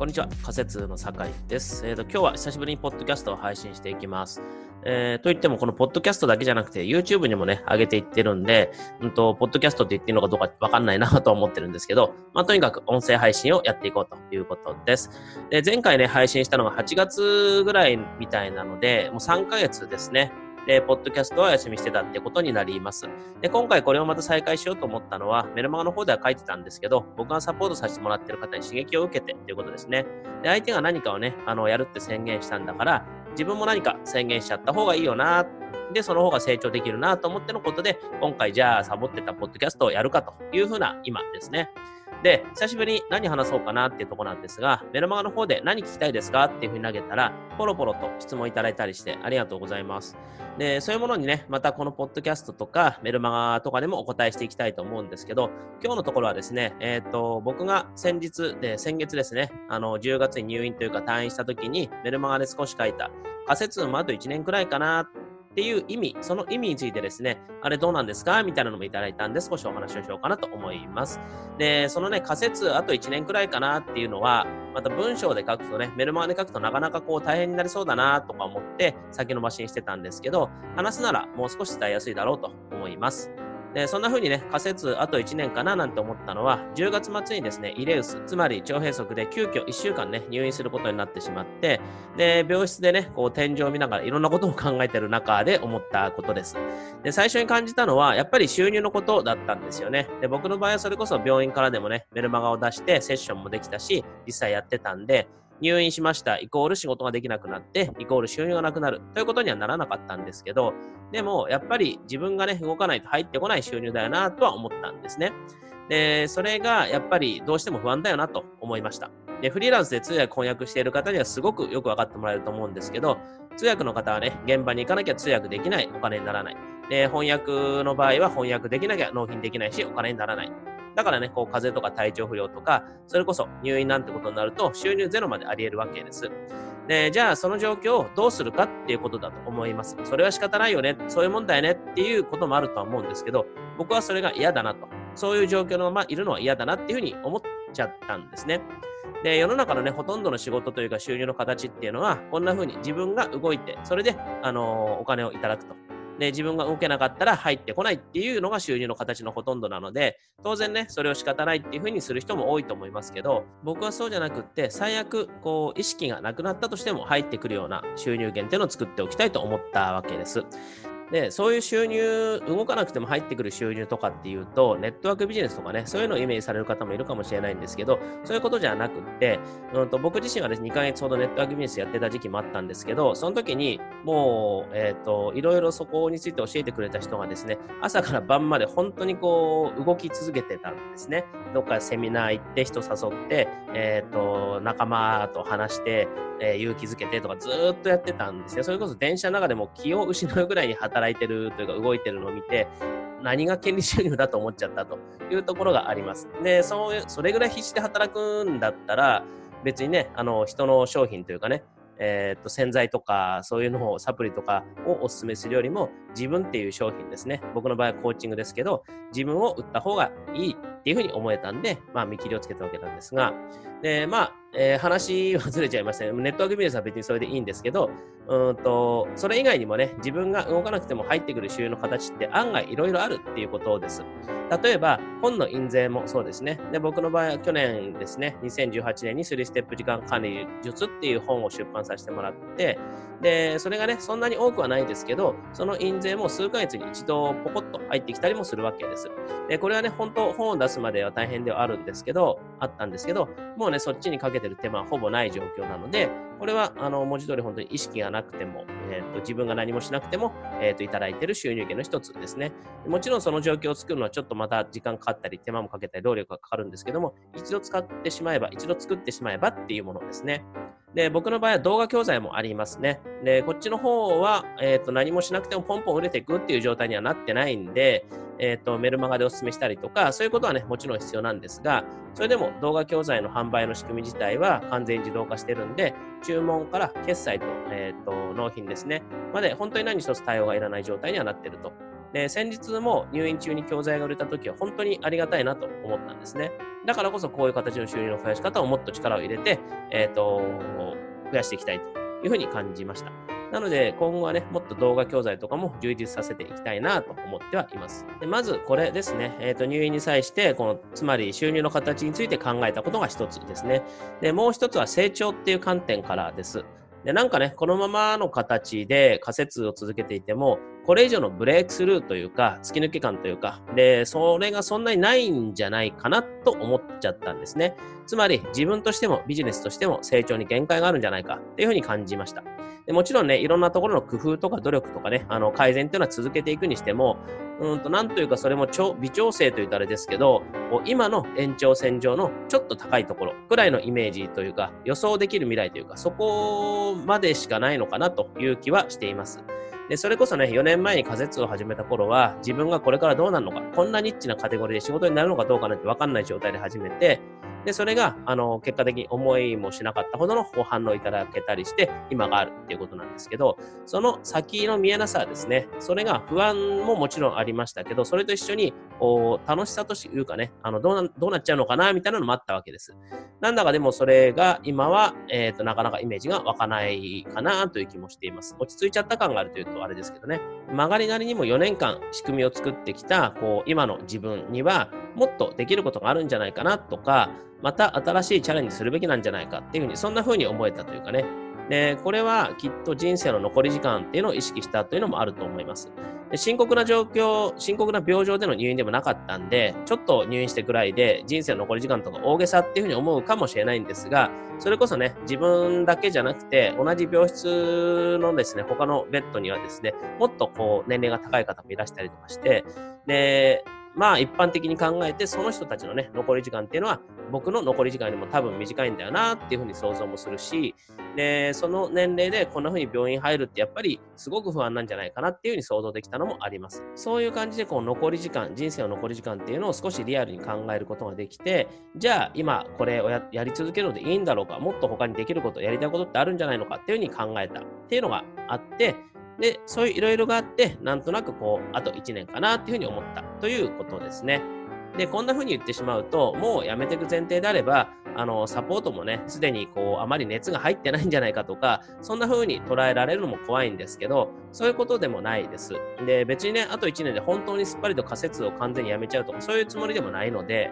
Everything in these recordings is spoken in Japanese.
こんにちは、仮説の酒井です。えーと、今日は久しぶりにポッドキャストを配信していきます。えー、といっても、このポッドキャストだけじゃなくて、YouTube にもね、上げていってるんで、うんと、ポッドキャストって言っていいのかどうかわかんないなと思ってるんですけど、まあ、とにかく音声配信をやっていこうということです。で、前回ね、配信したのが8月ぐらいみたいなので、もう3ヶ月ですね。で、ポッドキャストは休みしてたってことになります。で、今回これをまた再開しようと思ったのは、メルマガの方では書いてたんですけど、僕がサポートさせてもらってる方に刺激を受けてっていうことですね。で、相手が何かをね、あの、やるって宣言したんだから、自分も何か宣言しちゃった方がいいよな、で、その方が成長できるなと思ってのことで、今回じゃあサボってたポッドキャストをやるかというふうな今ですね。で、久しぶりに何話そうかなっていうとこなんですが、メルマガの方で何聞きたいですか？っていうふうに投げたら、ポロポロと質問いただいたりしてありがとうございます。で、そういうものにね、またこのポッドキャストとかメルマガとかでもお答えしていきたいと思うんですけど、今日のところはですね、えっ、ー、と、僕が先日で、先月ですね、あの、10月に入院というか退院した時にメルマガで少し書いた仮説もあと1年くらいかなっていう意味、その意味についてですね、あれどうなんですか？みたいなのもいただいたんで、少しお話をしようかなと思います。で、そのね、仮説、あと1年くらいかなっていうのは、また文章で書くとね、メルマガで書くとなかなかこう大変になりそうだなとか思って先延ばしにしてたんですけど、話すならもう少し伝えやすいだろうと思います。で、そんな風にね、仮説あと1年かななんて思ったのは、10月末にですね、イレウス、つまり腸閉塞で急遽1週間ね、入院することになってしまって、で、病室でね、こう天井を見ながらいろんなことを考えてる中で思ったことです。で、最初に感じたのは、やっぱり収入のことだったんですよね。で、僕の場合はそれこそ病院からでもね、メルマガを出してセッションもできたし、実際やってたんで、入院しました、イコール仕事ができなくなって、イコール収入がなくなるということにはならなかったんですけど、でもやっぱり自分がね、動かないと入ってこない収入だよなとは思ったんですね。で、それがやっぱりどうしても不安だよなと思いました。で、フリーランスで通訳翻訳している方にはすごくよく分かってもらえると思うんですけど、通訳の方はね、現場に行かなきゃ通訳できない、お金にならない。で、翻訳の場合は翻訳できなきゃ納品できないし、お金にならない。だからね、こう、風邪とか体調不良とか、それこそ入院なんてことになると、収入ゼロまであり得るわけです。で、じゃあその状況をどうするかっていうことだと思います。それは仕方ないよね、そういうもんだよねっていうこともあるとは思うんですけど、僕はそれが嫌だなと。そういう状況のままいるのは嫌だなっていうふうに思っちゃったんですね。で、世の中のね、ほとんどの仕事というか収入の形っていうのは、こんな風に自分が動いて、それで、あのー、お金をいただくと。ね、自分が動けなかったら入ってこないっていうのが収入の形のほとんどなので、当然ね、それを仕方ないっていうふうにする人も多いと思いますけど、僕はそうじゃなくって、最悪、こう、意識がなくなったとしても入ってくるような収入源っていうのを作っておきたいと思ったわけです。で、そういう収入、動かなくても入ってくる収入とかっていうと、ネットワークビジネスとかね、そういうのをイメージされる方もいるかもしれないんですけど、そういうことじゃなくって、うんと、僕自身はです、ね、2ヶ月ほどネットワークビジネスやってた時期もあったんですけど、その時にもう、えっ、ー、と、いろいろそこについて教えてくれた人がですね、朝から晩まで本当にこう、動き続けてたんですね。どっかセミナー行って人誘って、えっ、ー、と、仲間と話して、えー、勇気づけてとかずっとやってたんですよ。それこそ電車の中でも気を失うぐらいに働いてるというか動いてるのを見て、何が権利収入だと思っちゃったというところがあります。で、そういう、それぐらい必死で働くんだったら、別にね、あの、人の商品というかね、えー、と洗剤とかそういうのをサプリとかをお勧めするよりも自分っていう商品ですね僕の場合はコーチングですけど自分を売った方がいいっていうふうに思えたんで、まあ、見切りをつけたわけなんですがでまあえー、話はずれちゃいましたね。ネットワークビジネスは別にそれでいいんですけど、うんと、それ以外にもね、自分が動かなくても入ってくる収入の形って案外いろいろあるっていうことです。例えば、本の印税もそうですね。で、僕の場合は去年ですね、2018年に3ステップ時間管理術っていう本を出版させてもらって、で、それがね、そんなに多くはないですけど、その印税も数ヶ月に一度ポコッと入ってきたりもするわけです。で、これはね、本当本を出すまでは大変ではあるんですけど、あったんですけど、もね、そっちにかけてる手間はほぼない状況なので、これは、あの、文字通り本当に意識がなくても、えっ、ー、と、自分が何もしなくても、えっ、ー、と、いただいてる収入源の一つですね。もちろんその状況を作るのはちょっとまた時間かかったり、手間もかけたり、労力がかかるんですけども、一度使ってしまえば、一度作ってしまえばっていうものですね。で、僕の場合は動画教材もありますね。で、こっちの方は、えっ、ー、と、何もしなくてもポンポン売れていくっていう状態にはなってないんで、えっ、ー、と、メルマガでお勧めしたりとか、そういうことはね、もちろん必要なんですが、それでも動画教材の販売の仕組み自体は完全自動化してるんで、注文から決済と、えっ、ー、と、納品ですね、まで本当に何一つ対応がいらない状態にはなってるとで、先日も入院中に教材が売れた時は本当にありがたいなと思ったんですね。だからこそこういう形の収入の増やし方をもっと力を入れて、えっ、ー、と、増やしていきたいというふうに感じました。なので、今後はね、もっと動画教材とかも充実させていきたいなと思ってはいます。でまず、これですね、えっ、ー、と、入院に際して、この、つまり収入の形について考えたことが一つですね。で、もう一つは成長っていう観点からです。で、なんかね、このままの形で仮説を続けていても、これ以上のブレイクスルーというか、突き抜け感というか、で、それがそんなにないんじゃないかなと思っちゃったんですね。つまり、自分としてもビジネスとしても成長に限界があるんじゃないかっていうふうに感じました。でもちろんね、いろんなところの工夫とか努力とかね、あの改善っていうのは続けていくにしても、うんと、なんというかそれも微調整というとあれですけど、今の延長線上のちょっと高いところくらいのイメージというか、予想できる未来というか、そこまでしかないのかなという気はしています。で、それこそね、4年前に仮説を始めた頃は、自分がこれからどうなるのか、こんなニッチなカテゴリーで仕事になるのかどうかなんて分かんない状態で始めて、で、それが、あの、結果的に思いもしなかったほどのご反応いただけたりして、今があるっていうことなんですけど、その先の見えなさですね、それが不安ももちろんありましたけど、それと一緒に、こう、楽しさというかね、あの、どうな、どうなっちゃうのかな、みたいなのもあったわけです。なんだかでもそれが今は、えっ、ー、と、なかなかイメージが湧かないかな、という気もしています。落ち着いちゃった感があるというとあれですけどね。曲がりなりにも4年間仕組みを作ってきた、こう、今の自分には、もっとできることがあるんじゃないかなとか、また新しいチャレンジするべきなんじゃないかっていうふうに、そんな風に思えたというかね。で、これはきっと人生の残り時間っていうのを意識したというのもあると思います。で深刻な状況、深刻な病状での入院でもなかったんで、ちょっと入院してぐらいで人生の残り時間とか大げさっていうふうに思うかもしれないんですが、それこそね、自分だけじゃなくて、同じ病室のですね、他のベッドにはですね、もっとこう、年齢が高い方もいらしたりとかして、で、まあ一般的に考えて、その人たちのね、残り時間っていうのは、僕の残り時間よりも多分短いんだよなっていうふうに想像もするし、で、その年齢でこんなふうに病院入るってやっぱりすごく不安なんじゃないかなっていうふうに想像できたのもあります。そういう感じでこう残り時間、人生の残り時間っていうのを少しリアルに考えることができて、じゃあ今これをやり続けるのでいいんだろうか、もっと他にできること、やりたいことってあるんじゃないのかっていうふうに考えたっていうのがあって、で、そういういろいろがあって、なんとなくこう、あと1年かなっていうふうに思ったということですね。で、こんな風に言ってしまうと、もうやめていく前提であれば、あの、サポートもね、すでにこう、あまり熱が入ってないんじゃないかとか、そんな風に捉えられるのも怖いんですけど、そういうことでもないです。で、別にね、あと1年で本当にすっぱりと仮説を完全にやめちゃうとか、そういうつもりでもないので、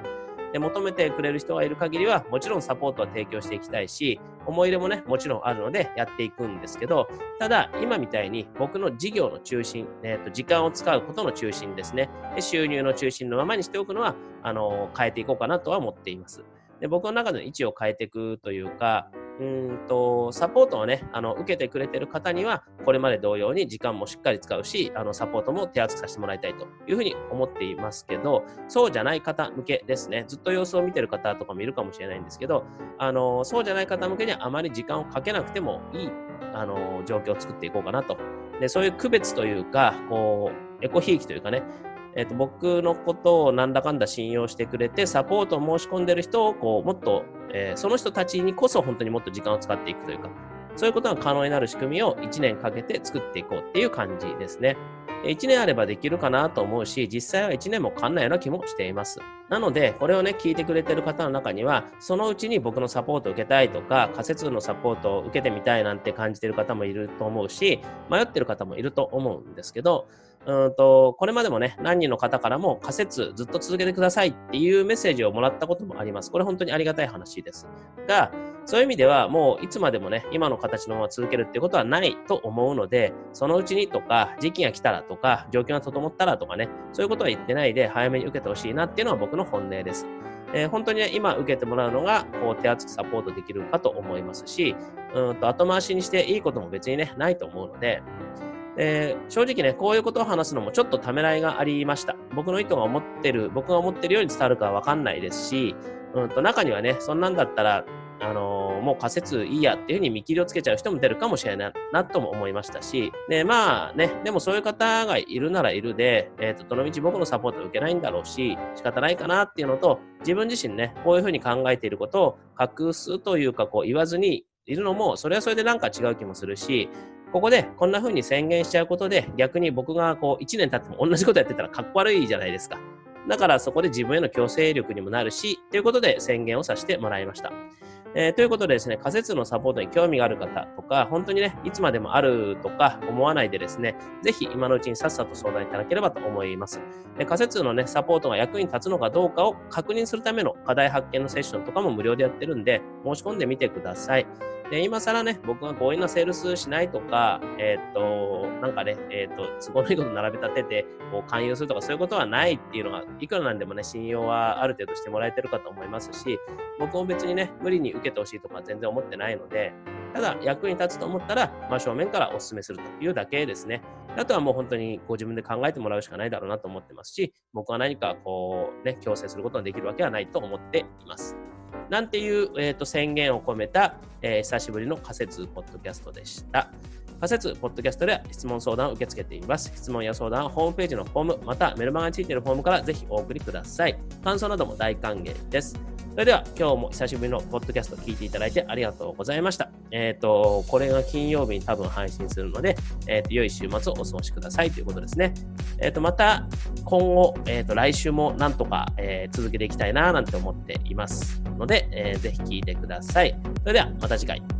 で求めてくれる人がいる限りは、もちろんサポートは提供していきたいし、思い入れもね、もちろんあるのでやっていくんですけど、ただ、今みたいに僕の事業の中心、えーと、時間を使うことの中心ですねで、収入の中心のままにしておくのは、あの変えていこうかなとは思っています。で僕の中での位置を変えていくというか、うんと、サポートをね、あの、受けてくれてる方には、これまで同様に時間もしっかり使うし、あの、サポートも手厚くさせてもらいたいというふうに思っていますけど、そうじゃない方向けですね。ずっと様子を見てる方とかもいるかもしれないんですけど、あの、そうじゃない方向けにはあまり時間をかけなくてもいい、あの、状況を作っていこうかなと。で、そういう区別というか、こう、エコひいきというかね、えっ、ー、と、僕のことをなんだかんだ信用してくれて、サポートを申し込んでる人を、こう、もっと、えー、その人たちにこそ本当にもっと時間を使っていくというか、そういうことが可能になる仕組みを1年かけて作っていこうっていう感じですね。1年あればできるかなと思うし、実際は1年もかんないような気もしています。なので、これをね、聞いてくれてる方の中には、そのうちに僕のサポートを受けたいとか、仮説のサポートを受けてみたいなんて感じてる方もいると思うし、迷ってる方もいると思うんですけど、うんと、これまでもね、何人の方からも仮説ずっと続けてくださいっていうメッセージをもらったこともあります。これ本当にありがたい話です。が、そういう意味ではもういつまでもね、今の形のまま続けるっていうことはないと思うので、そのうちにとか、時期が来たらとか、状況が整ったらとかね、そういうことは言ってないで早めに受けてほしいなっていうのは僕の本音です。えー、本当にね、今受けてもらうのが、こう、手厚くサポートできるかと思いますし、うんと、後回しにしていいことも別にね、ないと思うので、えー、正直ね、こういうことを話すのもちょっとためらいがありました。僕の意図が思ってる、僕が思ってるように伝わるかはわかんないですし、うんと、中にはね、そんなんだったら、あの、もう仮説いいやっていうふうに見切りをつけちゃう人も出るかもしれないなとも思いましたし、で、まあね、でもそういう方がいるならいるで、えっ、ー、と、どのみち僕のサポート受けないんだろうし、仕方ないかなっていうのと、自分自身ね、こういうふうに考えていることを隠すというか、こう言わずにいるのも、それはそれでなんか違う気もするし、ここでこんな風に宣言しちゃうことで、逆に僕がこう1年経っても同じことやってたらかっこ悪いじゃないですか。だからそこで自分への強制力にもなるし、ということで宣言をさせてもらいました。えー、ということでですね、仮説のサポートに興味がある方とか、本当にね、いつまでもあるとか思わないでですね、ぜひ今のうちにさっさと相談いただければと思います。え仮説のね、サポートが役に立つのかどうかを確認するための課題発見のセッションとかも無料でやってるんで、申し込んでみてください。で、今更ね、僕が強引なセールスしないとか、えー、っと、なんかね、えー、っと、都合のいいこと並べ立てて、こう、勧誘するとかそういうことはないっていうのが、いくらなんでもね、信用はある程度してもらえてるかと思いますし、僕も別にね、無理に受けてほしいとか全然思ってないので、ただ、役に立つと思ったら、真正面からお勧めするというだけですね。あとはもう本当にご自分で考えてもらうしかないだろうなと思ってますし、僕は何かこう、ね、強制することができるわけはないと思っています。なんていう、えーと、宣言を込めた、えー、久しぶりの仮説ポッドキャストでした。仮説ポッドキャストでは質問相談を受け付けています。質問や相談はホームページのフォーム、またメルマガについているフォームからぜひお送りください。感想なども大歓迎です。それでは今日も久しぶりのポッドキャスト聞いていただいてありがとうございました。えっ、ー、と、これが金曜日に多分配信するので、えっ、ー、と、良い週末をお過ごしくださいということですね。えっ、ー、と、また今後、えっ、と、来週もなんとか、え続けていきたいななんて思っていますので、えー、ぜひ聞いてください。それではまた次回。